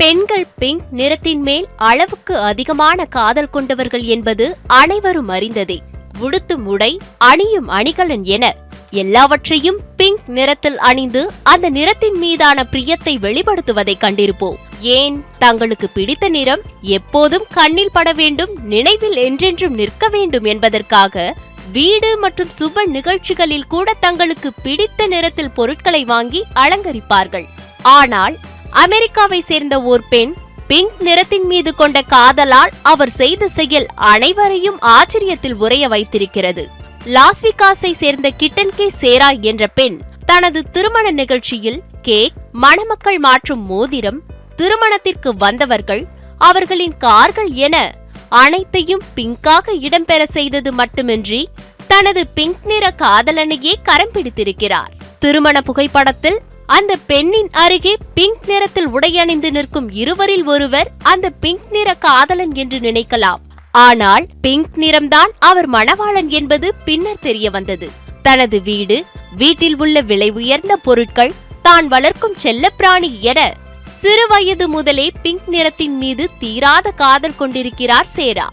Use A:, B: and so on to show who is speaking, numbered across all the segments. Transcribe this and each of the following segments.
A: பெண்கள் பிங்க் நிறத்தின் மேல் அளவுக்கு அதிகமான காதல் கொண்டவர்கள் என்பது அனைவரும் அறிந்ததே. உடுத்தும் உடை அணியும் அணிகலன் என எல்லாவற்றையும் பிங்க் நிறத்தில் அணிந்து அந்த நிறத்தின் மீதான பிரியத்தை வெளிப்படுத்துவதை கண்டிருப்போம். ஏன்? தங்களுக்கு பிடித்த நிறம் எப்போதும் கண்ணில் பட வேண்டும் நினைவில் என்றென்றும் நிற்க வேண்டும் என்பதற்காக வீடு மற்றும் சுப நிகழ்ச்சிகளில் கூட தங்களுக்கு பிடித்த நிறத்தில் பொருட்களை வாங்கி அலங்கரிப்பார்கள். ஆனால் அமெரிக்காவை சேர்ந்த ஓர் பெண் பிங்க் நிறத்தின் மீது கொண்ட காதலால் அவர் செய்த செயல் அனைவரையும் ஆச்சரியத்தில் உறைய வைத்திருக்கிறது. லாஸ்விகாஸை சேர்ந்த கிட்டன் கே சேரா என்ற பெண் தனது திருமண நிகழ்ச்சியில் கேக் மணமக்கள் மாற்றும் மோதிரம் திருமணத்திற்கு வந்தவர்கள் அவர்களின் கார்கள் என அனைத்தையும் பிங்காக இடம்பெற செய்தது மட்டுமின்றி தனது பிங்க் நிற காதலனையே கரம் பிடித்திருக்கிறார். திருமண புகைப்படத்தில் அந்த பெண்ணின் அருகே பிங்க் நிறத்தில் உடையணிந்து நிற்கும் இருவரில் ஒருவர் அந்த பிங்க் நிற காதலன் என்று நினைக்கலாம். ஆனால் பிங்க் நிறம்தான் அவர் மணவாளன் என்பது பின்னர் தெரிய வந்தது. தனது வீடு வீட்டில் உள்ள விலை உயர்ந்த பொருட்கள் தான் வளர்க்கும் செல்லப்பிராணி என சிறு வயது முதலே பிங்க் நிறத்தின் மீது தீராத காதல் கொண்டிருக்கிறார் சேரா.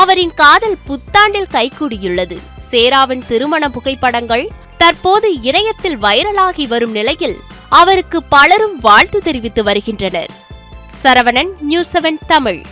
A: அவரின் காதல் புத்தாண்டில் கைகூடியுள்ளது. சேராவின் திருமண புகைப்படங்கள் தற்போது இணையத்தில் வைரலாகி வரும் நிலையில் அவருக்கு பலரும் வாழ்த்து தெரிவித்து வருகின்றனர். Saravanan news seven Tamil.